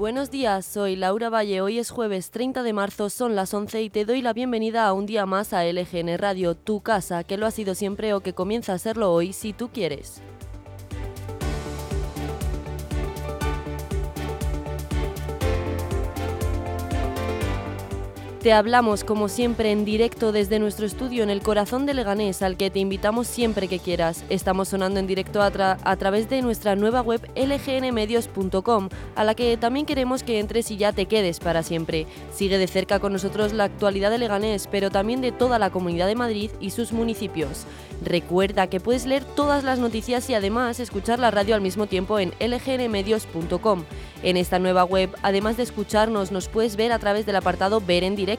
Buenos días, soy Laura Valle. Hoy es jueves 30 de marzo, son las 11 y te doy la bienvenida a un día más a LGN Radio, tu casa, que lo ha sido siempre o que comienza a serlo hoy si tú quieres. Te hablamos como siempre en directo desde nuestro estudio en el corazón de Leganés, al que te invitamos siempre que quieras. Estamos sonando en directo a, través de nuestra nueva web lgnmedios.com, a la que también queremos que entres y ya te quedes para siempre. Sigue de cerca con nosotros la actualidad de Leganés, pero también de toda la comunidad de Madrid y sus municipios. Recuerda que puedes leer todas las noticias y además escuchar la radio al mismo tiempo en lgnmedios.com. En esta nueva web, además de escucharnos, nos puedes ver a través del apartado Ver en directo.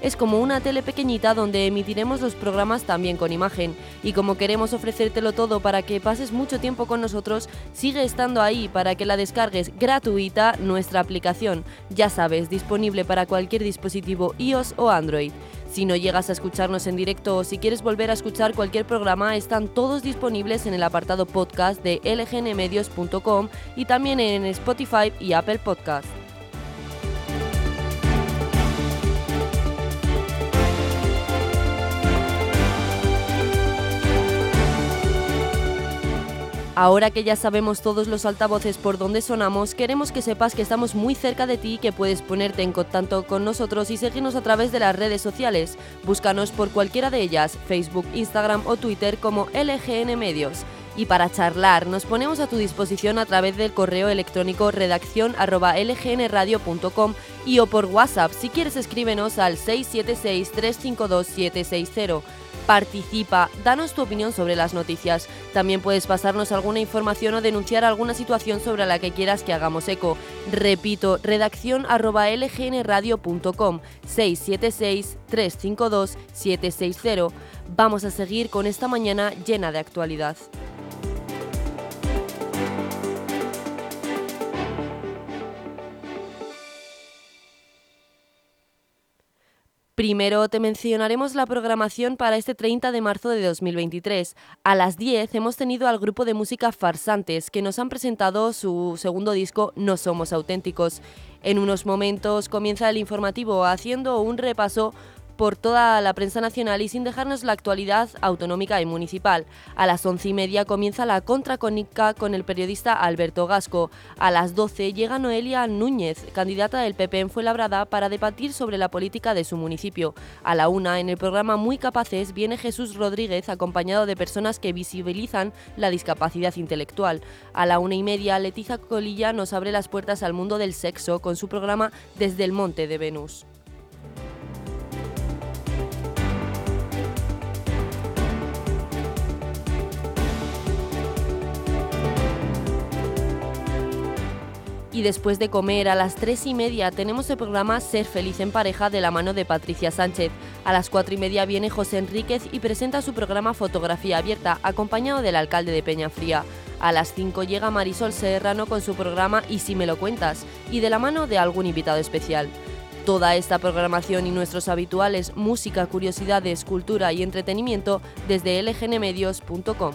Es como una tele pequeñita donde emitiremos los programas también con imagen. Y como queremos ofrecértelo todo para que pases mucho tiempo con nosotros, sigue estando ahí para que la descargues gratuita nuestra aplicación. Ya sabes, disponible para cualquier dispositivo iOS o Android. Si no llegas a escucharnos en directo o si quieres volver a escuchar cualquier programa, están todos disponibles en el apartado podcast de lgnmedios.com y también en Spotify y Apple Podcast. Ahora que ya sabemos todos los altavoces por dónde sonamos, queremos que sepas que estamos muy cerca de ti y que puedes ponerte en contacto con nosotros y seguirnos a través de las redes sociales. Búscanos por cualquiera de ellas, Facebook, Instagram o Twitter como LGN Medios. Y para charlar, nos ponemos a tu disposición a través del correo electrónico redacción lgnradio.com y o por WhatsApp. Si quieres, escríbenos al 676 352 760 participa, danos tu opinión sobre las noticias. También puedes pasarnos alguna información o denunciar alguna situación sobre la que quieras que hagamos eco. Repito, redacción arroba lgnradio.com 676 352 760. Vamos a seguir con esta mañana llena de actualidad. Primero te mencionaremos la programación para este 30 de marzo de 2023. A las 10 hemos tenido al grupo de música Farsantes, que nos han presentado su segundo disco No Somos Auténticos. En unos momentos comienza el informativo haciendo un repaso por toda la prensa nacional y sin dejarnos la actualidad autonómica y municipal. A las once y media comienza la contracónica con el periodista Alberto Gasco. A las doce llega Noelia Núñez, candidata del PP en Fuenlabrada, para debatir sobre la política de su municipio. A la una, en el programa Muy Capaces, viene Jesús Rodríguez acompañado de personas que visibilizan la discapacidad intelectual. A la una y media, Leticia Colilla nos abre las puertas al mundo del sexo con su programa Desde el Monte de Venus. Y después de comer a las tres y media tenemos el programa Ser feliz en pareja de la mano de Patricia Sánchez. A las cuatro y media viene José Enríquez y presenta su programa Fotografía Abierta, acompañado del alcalde de Peñafría. A las 5 llega Marisol Serrano con su programa Y si me lo cuentas, y de la mano de algún invitado especial. Toda esta programación y nuestros habituales música, curiosidades, cultura y entretenimiento desde lgnmedios.com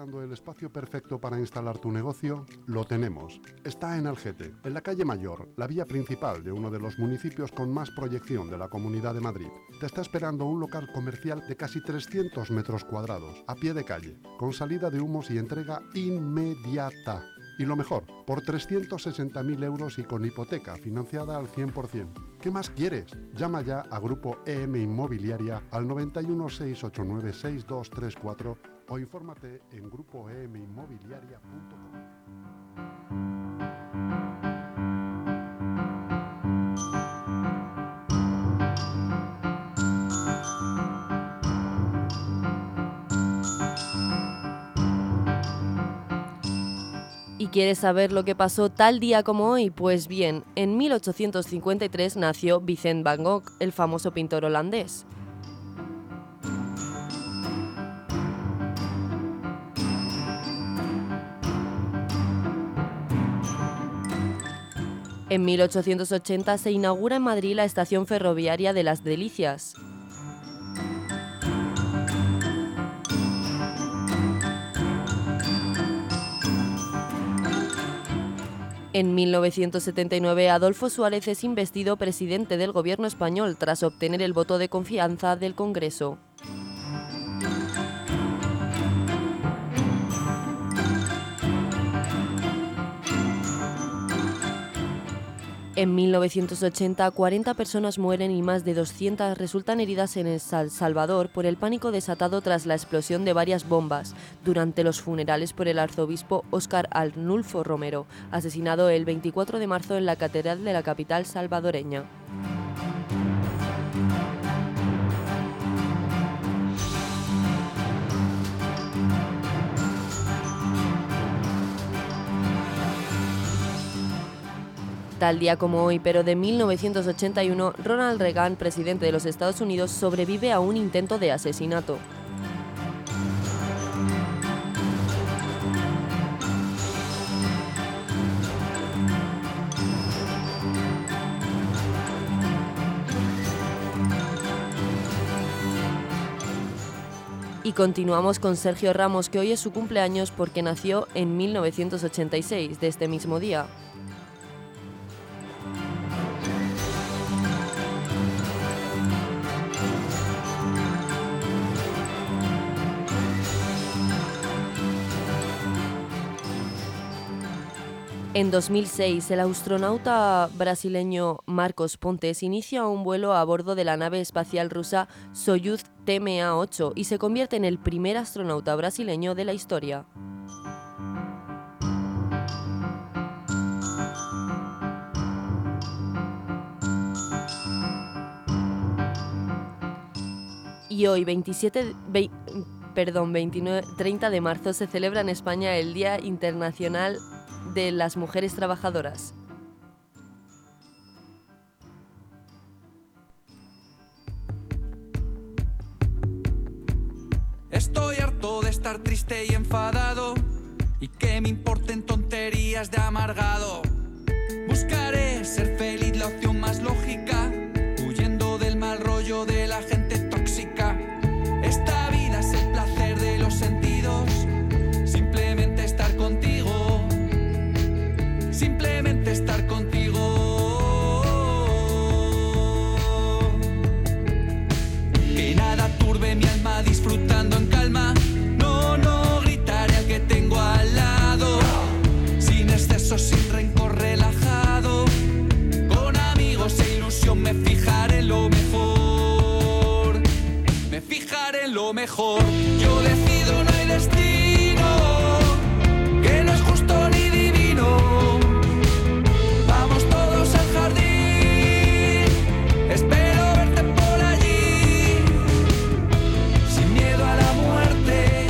el espacio perfecto para instalar tu negocio? Lo tenemos. Está en Algete, en la calle Mayor, la vía principal de uno de los municipios con más proyección de la Comunidad de Madrid. Te está esperando un local comercial de casi 300 metros cuadrados, a pie de calle, con salida de humos y entrega inmediata. Y lo mejor, por 360.000 euros y con hipoteca financiada al 100%. ¿Qué más quieres? Llama ya a Grupo EM Inmobiliaria al 91 689 6234 o infórmate en grupoeminmobiliaria.com. ¿Y quieres saber lo que pasó tal día como hoy? Pues bien, en 1853 nació Vicent van Gogh, el famoso pintor holandés. En 1880 se inaugura en Madrid la estación ferroviaria de Las Delicias. En 1979, Adolfo Suárez es investido presidente del gobierno español tras obtener el voto de confianza del Congreso. En 1980, 40 personas mueren y más de 200 resultan heridas en El Salvador por el pánico desatado tras la explosión de varias bombas durante los funerales por el arzobispo Óscar Arnulfo Romero, asesinado el 24 de marzo en la catedral de la capital salvadoreña. Tal día como hoy, pero de 1981, Ronald Reagan, presidente de los Estados Unidos, sobrevive a un intento de asesinato. Y continuamos con Sergio Ramos, que hoy es su cumpleaños porque nació en 1986, de este mismo día. En 2006, el astronauta brasileño Marcos Pontes inicia un vuelo a bordo de la nave espacial rusa Soyuz TMA-8 y se convierte en el primer astronauta brasileño de la historia. Y hoy, 27, perdón, 29, 30 de marzo, se celebra en España el Día Internacional de las mujeres trabajadoras. Estoy harto de estar triste y enfadado y que me importen tonterías de amargado. Buscaré ser feliz, la opción más lógica, mejor. Yo decido, no hay destino. Que no es justo ni divino. Vamos todos al jardín. Espero verte por allí. Sin miedo a la muerte.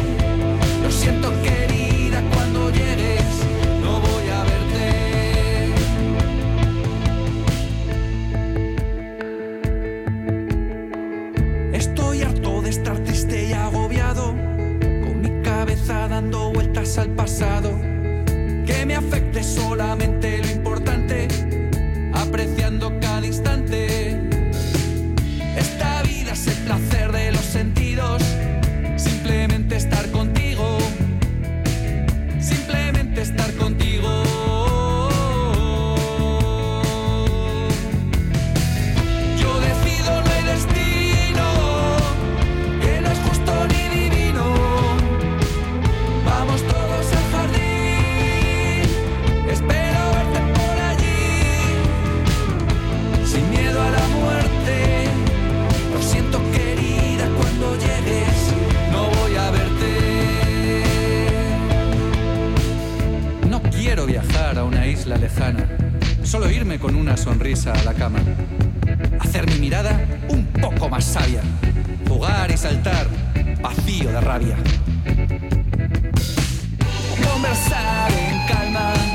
Lo siento, querida, cuando llegues. No voy a verte. Estoy harto de estar al pasado. Que me afecte solamente Irme con una sonrisa a la cama. Hacer mi mirada un poco más sabia. Jugar y saltar vacío de rabia. Conversar en calma.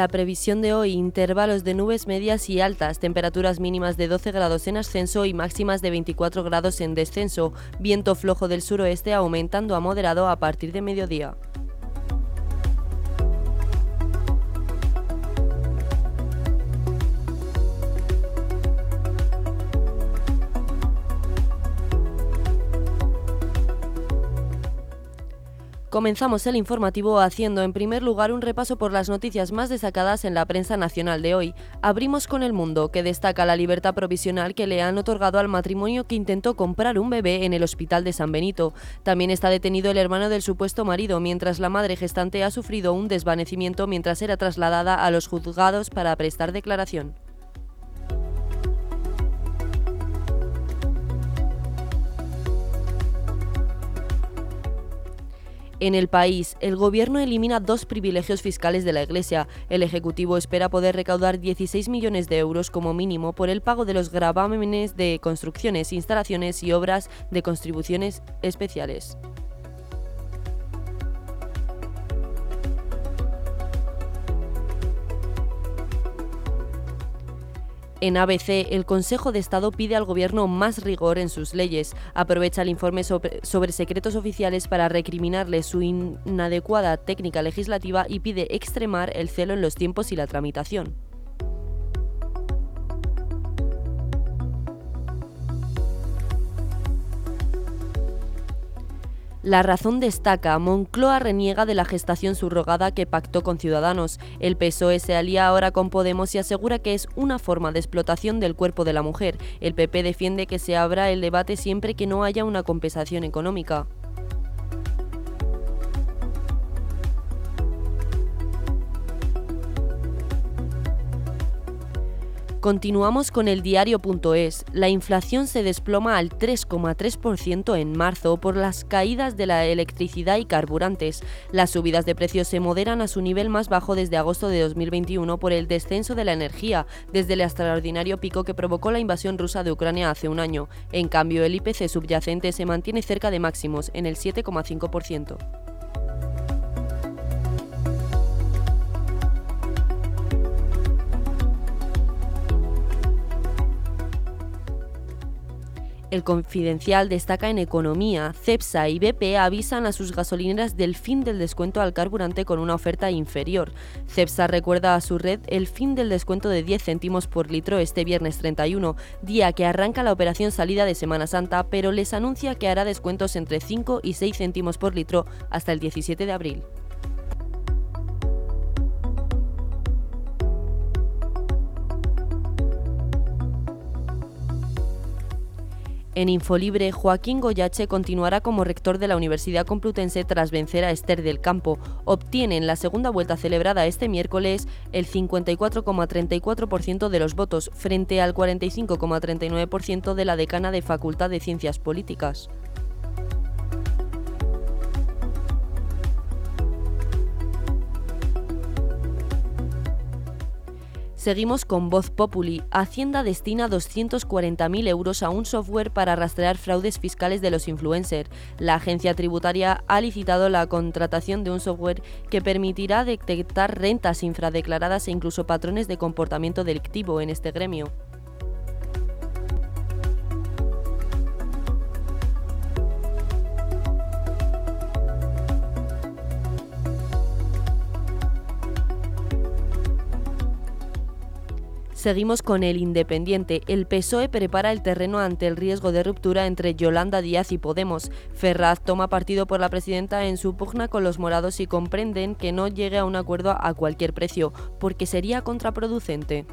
La previsión de hoy, intervalos de nubes medias y altas, temperaturas mínimas de 12 grados en ascenso y máximas de 24 grados en descenso, viento flojo del suroeste aumentando a moderado a partir de mediodía. Comenzamos el informativo haciendo en primer lugar un repaso por las noticias más destacadas en la prensa nacional de hoy. Abrimos con El Mundo, que destaca la libertad provisional que le han otorgado al matrimonio que intentó comprar un bebé en el hospital de San Benito. También está detenido el hermano del supuesto marido, mientras la madre gestante ha sufrido un desvanecimiento mientras era trasladada a los juzgados para prestar declaración. En el país, el Gobierno elimina dos privilegios fiscales de la Iglesia. El Ejecutivo espera poder recaudar 16 millones de euros como mínimo por el pago de los gravámenes de construcciones, instalaciones y obras de contribuciones especiales. En ABC, el Consejo de Estado pide al Gobierno más rigor en sus leyes. Aprovecha el informe sobre, secretos oficiales para recriminarle su inadecuada técnica legislativa y pide extremar el celo en los tiempos y la tramitación. La razón destaca, Moncloa reniega de la gestación subrogada que pactó con Ciudadanos. El PSOE se alía ahora con Podemos y asegura que es una forma de explotación del cuerpo de la mujer. El PP defiende que se abra el debate siempre que no haya una compensación económica. Continuamos con el diario.es. La inflación se desploma al 3,3% en marzo por las caídas de la electricidad y carburantes. Las subidas de precios se moderan a su nivel más bajo desde agosto de 2021 por el descenso de la energía, desde el extraordinario pico que provocó la invasión rusa de Ucrania hace un año. En cambio, el IPC subyacente se mantiene cerca de máximos, en el 7,5%. El Confidencial destaca en economía. CEPSA y BP avisan a sus gasolineras del fin del descuento al carburante con una oferta inferior. CEPSA recuerda a su red el fin del descuento de 10 céntimos por litro este viernes 31, día que arranca la operación salida de Semana Santa, pero les anuncia que hará descuentos entre 5 y 6 céntimos por litro hasta el 17 de abril. En Infolibre, Joaquín Goyache continuará como rector de la Universidad Complutense tras vencer a Esther del Campo. Obtiene en la segunda vuelta celebrada este miércoles el 54,34% de los votos frente al 45,39% de la decana de Facultad de Ciencias Políticas. Seguimos con Voz Populi. Hacienda destina 240.000 euros a un software para rastrear fraudes fiscales de los influencers. La agencia tributaria ha licitado la contratación de un software que permitirá detectar rentas infradeclaradas e incluso patrones de comportamiento delictivo en este gremio. Seguimos con el Independiente. El PSOE prepara el terreno ante el riesgo de ruptura entre Yolanda Díaz y Podemos. Ferraz toma partido por la presidenta en su pugna con los morados y comprenden que no llegue a un acuerdo a cualquier precio, porque sería contraproducente.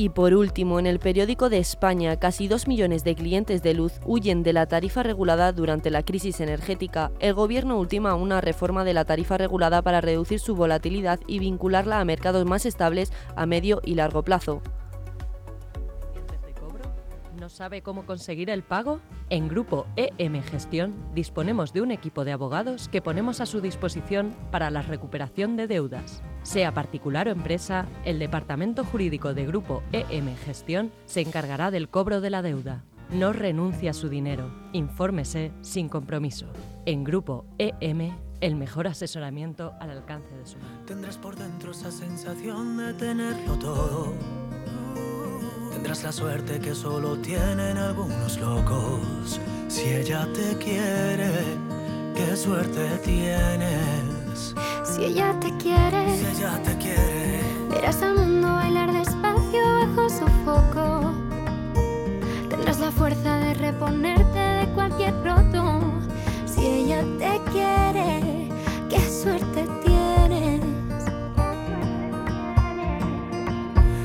Y por último, en el periódico de España, casi dos millones de clientes de luz huyen de la tarifa regulada durante la crisis energética. El gobierno ultima una reforma de la tarifa regulada para reducir su volatilidad y vincularla a mercados más estables a medio y largo plazo. ¿No sabe cómo conseguir el pago? En Grupo EM Gestión disponemos de un equipo de abogados que ponemos a su disposición para la recuperación de deudas. Sea particular o empresa, el Departamento Jurídico de Grupo EM Gestión se encargará del cobro de la deuda. No renuncie a su dinero. Infórmese sin compromiso. En Grupo EM, el mejor asesoramiento al alcance de su mano. Tendrás por dentro esa sensación de tenerlo todo. Tendrás la suerte que solo tienen algunos locos. Si ella te quiere, qué suerte tienes. Si ella te quiere, Si ella te quiere, verás al mundo bailar despacio bajo su foco. Tendrás la fuerza de reponerte de cualquier roto. Si ella te quiere, qué suerte tienes.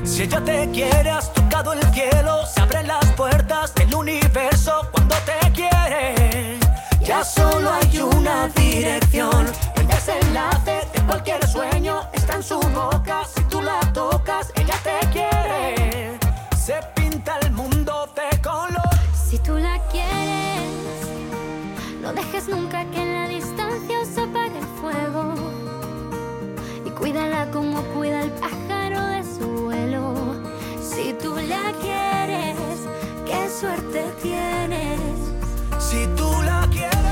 si ella te quiere, has tocado el cielo. Se abren las puertas del universo cuando te quiere. Ya solo hay una dirección. Desenlace de cualquier sueño está en su boca. Si tú la tocas, ella te quiere. Se pinta el mundo de color. Si tú la quieres, no dejes nunca que en la distancia se apague el fuego. Y cuídala como cuida el pájaro de su vuelo. Si tú la quieres, qué suerte tienes. Si tú la quieres.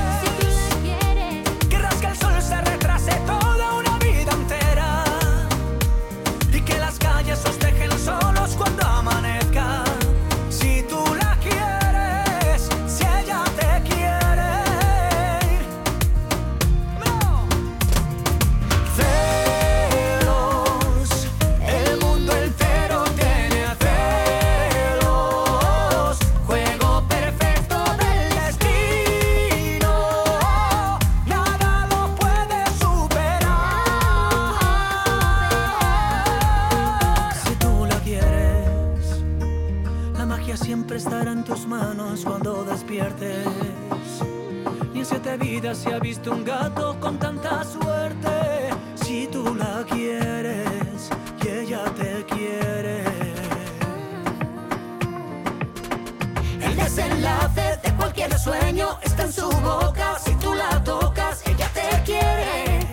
Su boca. Si tú la tocas, ella te quiere.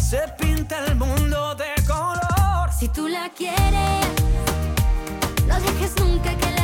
Se pinta el mundo de color. si tú la quieres, no dejes nunca que la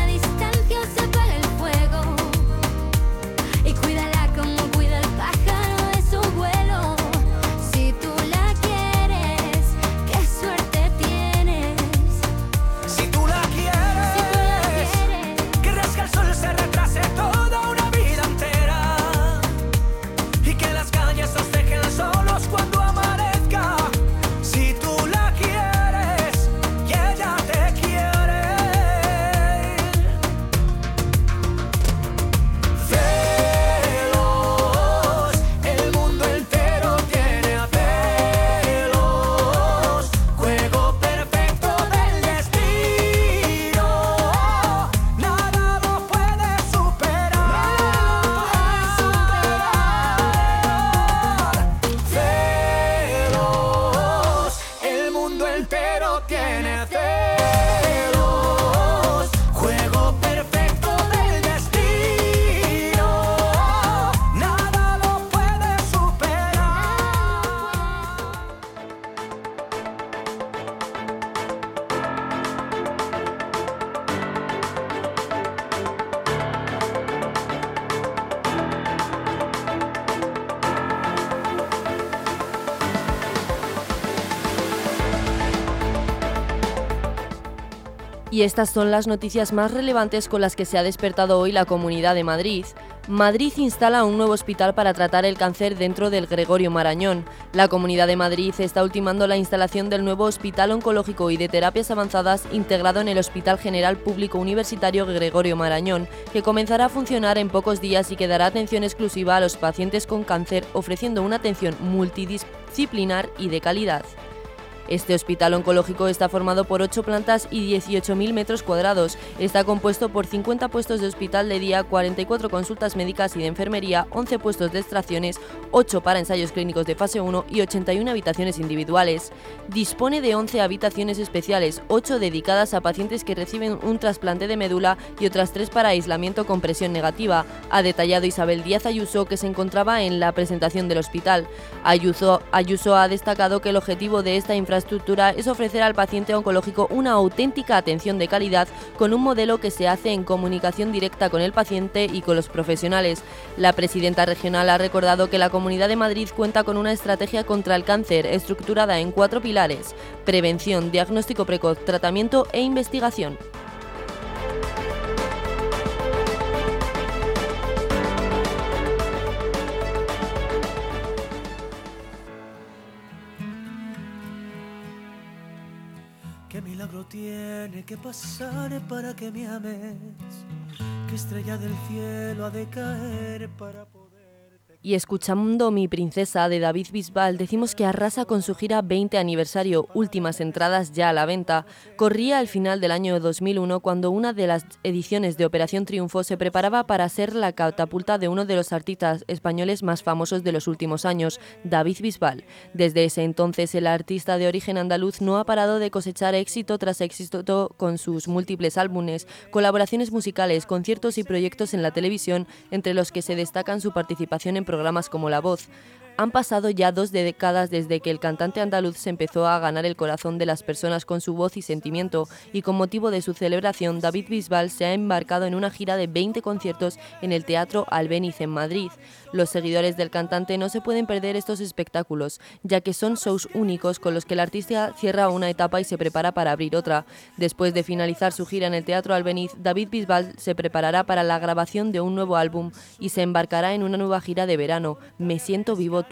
Y estas son las noticias más relevantes con las que se ha despertado hoy la Comunidad de Madrid. Madrid instala un nuevo hospital para tratar el cáncer dentro del Gregorio Marañón. La Comunidad de Madrid está ultimando la instalación del nuevo Hospital Oncológico y de Terapias Avanzadas integrado en el Hospital General Público Universitario Gregorio Marañón, que comenzará a funcionar en pocos días y que dará atención exclusiva a los pacientes con cáncer, ofreciendo una atención multidisciplinar y de calidad. Este hospital oncológico está formado por 8 plantas y 18.000 metros cuadrados. Está compuesto por 50 puestos de hospital de día, 44 consultas médicas y de enfermería, 11 puestos de extracciones, 8 para ensayos clínicos de fase 1 y 81 habitaciones individuales. Dispone de 11 habitaciones especiales, 8 dedicadas a pacientes que reciben un trasplante de médula y otras 3 para aislamiento con presión negativa, ha detallado Isabel Díaz Ayuso que se encontraba en la presentación del hospital. Ayuso, Ayuso ha destacado que el objetivo de esta infraestructura es ofrecer al paciente oncológico una auténtica atención de calidad con un modelo que se hace en comunicación directa con el paciente y con los profesionales. La presidenta regional ha recordado que la Comunidad de Madrid cuenta con una estrategia contra el cáncer estructurada en cuatro pilares, prevención, diagnóstico precoz, tratamiento e investigación. Que pasar para que me ames? ¿Qué estrella del cielo ha de caer para poder... Y escuchando Mi Princesa de David Bisbal, decimos que arrasa con su gira 20 aniversario, últimas entradas ya a la venta. Corría al final del año 2001 cuando una de las ediciones de Operación Triunfo se preparaba para ser la catapulta de uno de los artistas españoles más famosos de los últimos años, David Bisbal. Desde ese entonces, el artista de origen andaluz no ha parado de cosechar éxito tras éxito con sus múltiples álbumes, colaboraciones musicales, conciertos y proyectos en la televisión, entre los que se destacan su participación en como La Voz. Han pasado ya dos décadas desde que el cantante andaluz se empezó a ganar el corazón de las personas con su voz y sentimiento, y con motivo de su celebración, David Bisbal se ha embarcado en una gira de 20 conciertos en el Teatro Albéniz en Madrid. Los seguidores del cantante no se pueden perder estos espectáculos, ya que son shows únicos con los que el artista cierra una etapa y se prepara para abrir otra. Después de finalizar su gira en el Teatro Albéniz, David Bisbal se preparará para la grabación de un nuevo álbum y se embarcará en una nueva gira de verano, Me Siento Vivo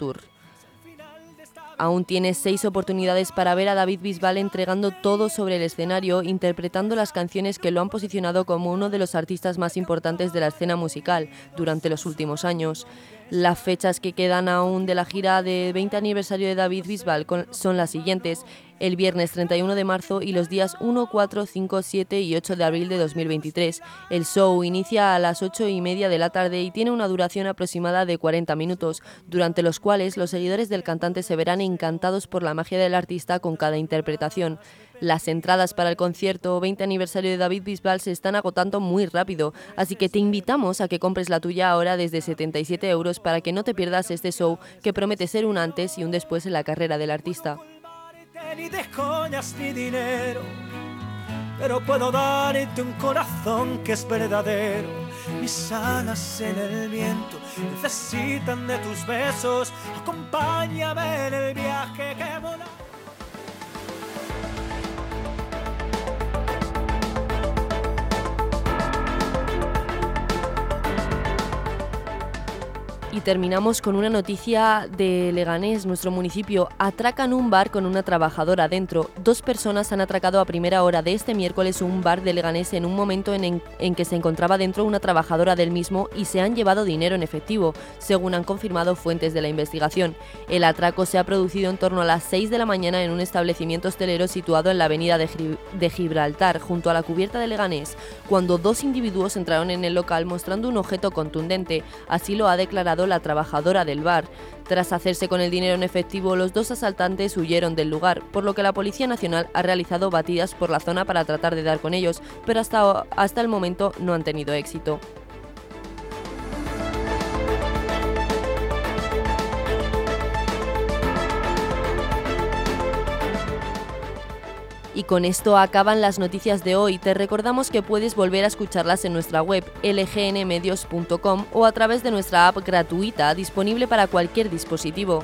Aún tienes seis oportunidades para ver a David Bisbal entregando todo sobre el escenario, interpretando las canciones que lo han posicionado como uno de los artistas más importantes de la escena musical durante los últimos años. Las fechas que quedan aún de la gira de 20 aniversario de David Bisbal son las siguientes el viernes 31 de marzo y los días 1, 4, 5, 7 y 8 de abril de 2023. El show inicia a las 8 y media de la tarde y tiene una duración aproximada de 40 minutos, durante los cuales los seguidores del cantante se verán encantados por la magia del artista con cada interpretación. Las entradas para el concierto 20 aniversario de David Bisbal se están agotando muy rápido, así que te invitamos a que compres la tuya ahora desde 77 euros para que no te pierdas este show que promete ser un antes y un después en la carrera del artista. Necesitan de tus besos. Acompáñame en el terminamos con una noticia de Leganés, nuestro municipio. Atracan un bar con una trabajadora dentro. Dos personas han atracado a primera hora de este miércoles un bar de Leganés en un momento en, en, que se encontraba dentro una trabajadora del mismo y se han llevado dinero en efectivo, según han confirmado fuentes de la investigación. El atraco se ha producido en torno a las 6 de la mañana en un establecimiento hostelero situado en la avenida de, de Gibraltar, junto a la cubierta de Leganés, cuando dos individuos entraron en el local mostrando un objeto contundente. Así lo ha declarado trabajadora del bar. Tras hacerse con el dinero en efectivo, los dos asaltantes huyeron del lugar, por lo que la Policía Nacional ha realizado batidas por la zona para tratar de dar con ellos, pero hasta, hasta el momento no han tenido éxito. Y con esto acaban las noticias de hoy. Te recordamos que puedes volver a escucharlas en nuestra web lgnmedios.com o a través de nuestra app gratuita disponible para cualquier dispositivo.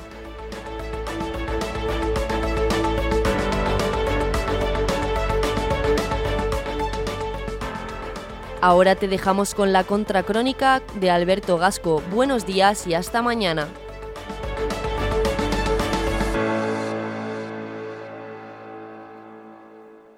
Ahora te dejamos con la contracrónica de Alberto Gasco. Buenos días y hasta mañana.